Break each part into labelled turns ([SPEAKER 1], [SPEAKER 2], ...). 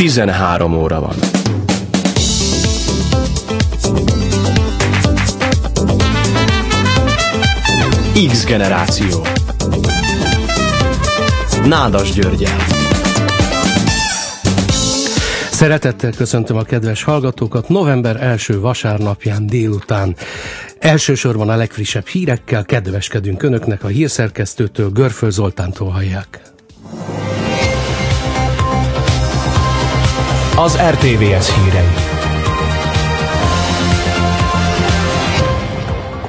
[SPEAKER 1] 13 óra van. X generáció. Nádas Györgyel.
[SPEAKER 2] Szeretettel köszöntöm a kedves hallgatókat november első vasárnapján délután. Elsősorban a legfrissebb hírekkel kedveskedünk Önöknek a hírszerkesztőtől, Görföl Zoltántól hallják.
[SPEAKER 1] Az RTVS hírei.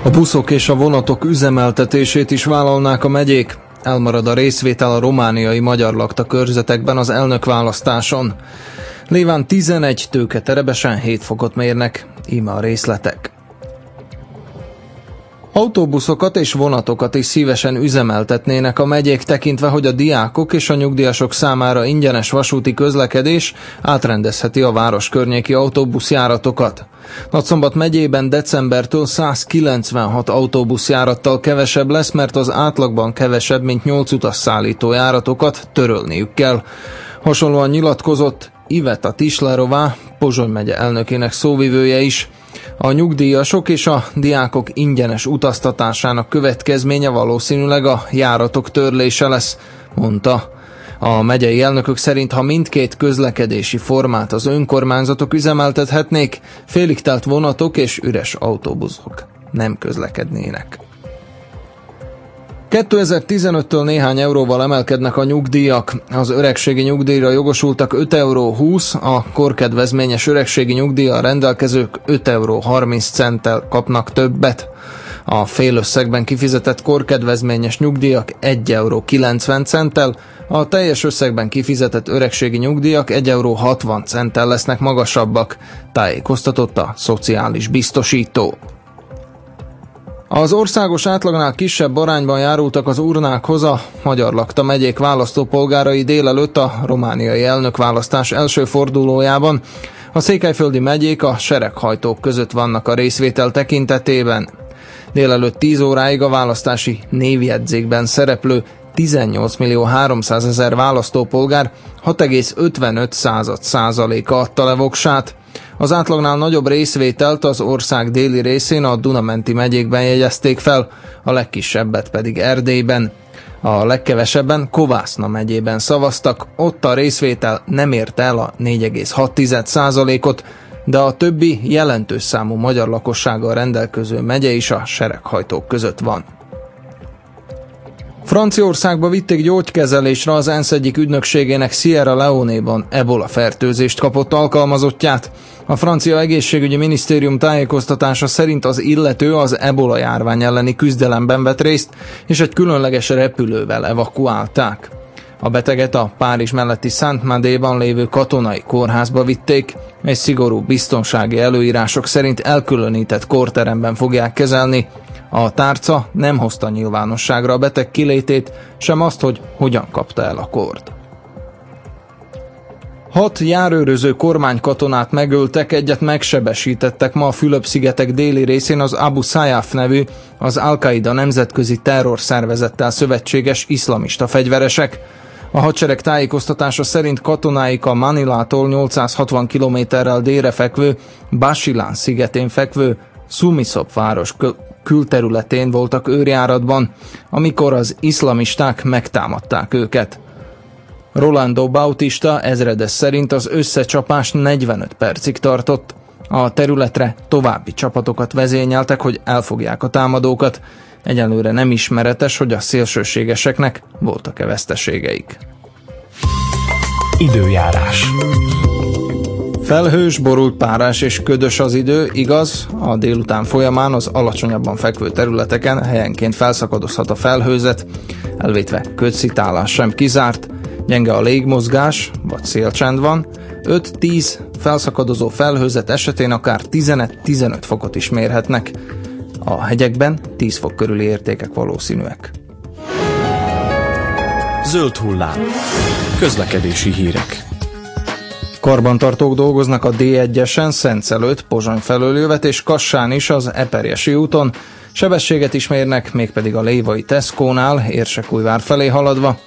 [SPEAKER 3] A buszok és a vonatok üzemeltetését is vállalnák a megyék. Elmarad a részvétel a romániai magyar lakta körzetekben az elnökválasztáson. Léván 11 tőketerebesen 7 fokot mérnek. Íme a részletek. Autóbuszokat és vonatokat is szívesen üzemeltetnének a megyék tekintve, hogy a diákok és a nyugdíjasok számára ingyenes vasúti közlekedés átrendezheti a város környéki autóbuszjáratokat. Nagyszombat megyében decembertől 196 autóbuszjárattal kevesebb lesz, mert az átlagban kevesebb, mint 8 utas szállító járatokat törölniük kell. Hasonlóan nyilatkozott Iveta Tislerová, Pozsony megye elnökének szóvivője is. A nyugdíjasok és a diákok ingyenes utaztatásának következménye valószínűleg a járatok törlése lesz, mondta. A megyei elnökök szerint, ha mindkét közlekedési formát az önkormányzatok üzemeltethetnék, félig telt vonatok és üres autóbuszok nem közlekednének. 2015-től néhány euróval emelkednek a nyugdíjak. Az öregségi nyugdíjra jogosultak 5 euró 20, a korkedvezményes öregségi nyugdíjjal rendelkezők 5 euró 30 centtel kapnak többet. A félösszegben kifizetett korkedvezményes nyugdíjak 1 euró 90 centtel, a teljes összegben kifizetett öregségi nyugdíjak 1 euró 60 centtel lesznek magasabbak, tájékoztatott a szociális biztosító. Az országos átlagnál kisebb arányban járultak az urnákhoz a magyar lakta megyék választópolgárai délelőtt a romániai elnökválasztás első fordulójában. A székelyföldi megyék a sereghajtók között vannak a részvétel tekintetében. Délelőtt 10 óráig a választási névjegyzékben szereplő 18 millió 300 ezer választópolgár 6,55 század százaléka adta le voksát. Az átlagnál nagyobb részvételt az ország déli részén a Dunamenti megyékben jegyezték fel, a legkisebbet pedig Erdélyben. A legkevesebben Kovászna megyében szavaztak, ott a részvétel nem érte el a 4,6%-ot, de a többi jelentős számú magyar lakossággal rendelkező megye is a sereghajtók között van. Franciaországba vitték gyógykezelésre az ENSZ egyik ügynökségének Sierra Leone-ban ebola fertőzést kapott alkalmazottját. A francia egészségügyi minisztérium tájékoztatása szerint az illető az ebola járvány elleni küzdelemben vett részt, és egy különleges repülővel evakuálták. A beteget a Párizs melletti Saint Mandéban lévő katonai kórházba vitték, és szigorú biztonsági előírások szerint elkülönített kórteremben fogják kezelni, a tárca nem hozta nyilvánosságra a beteg kilétét, sem azt, hogy hogyan kapta el a kort. Hat járőröző kormánykatonát megöltek, egyet megsebesítettek ma a Fülöp-szigetek déli részén az Abu Sayyaf nevű, az Al-Qaida nemzetközi terrorszervezettel szövetséges iszlamista fegyveresek. A hadsereg tájékoztatása szerint katonáik a Manilától 860 kilométerrel délre fekvő Basilán szigetén fekvő Sumisop város külterületén voltak őrjáratban, amikor az iszlamisták megtámadták őket. Rolando Bautista ezredes szerint az összecsapás 45 percig tartott. A területre további csapatokat vezényeltek, hogy elfogják a támadókat. Egyelőre nem ismeretes, hogy a szélsőségeseknek voltak-e veszteségeik.
[SPEAKER 1] Időjárás.
[SPEAKER 3] Felhős, borult, párás és ködös az idő, igaz, a délután folyamán az alacsonyabban fekvő területeken helyenként felszakadozhat a felhőzet, elvétve ködszitálás sem kizárt, gyenge a légmozgás, vagy szélcsend van, 5-10 felszakadozó felhőzet esetén akár 15-15 fokot is mérhetnek, a hegyekben 10 fok körüli értékek valószínűek.
[SPEAKER 1] Zöld hullám. Közlekedési hírek.
[SPEAKER 3] Karbantartók dolgoznak a D1-esen, Szent előtt, Pozsony felől jövet, és Kassán is az Eperjesi úton. Sebességet is mérnek, mégpedig a Lévai Tesco-nál, Érsekújvár felé haladva.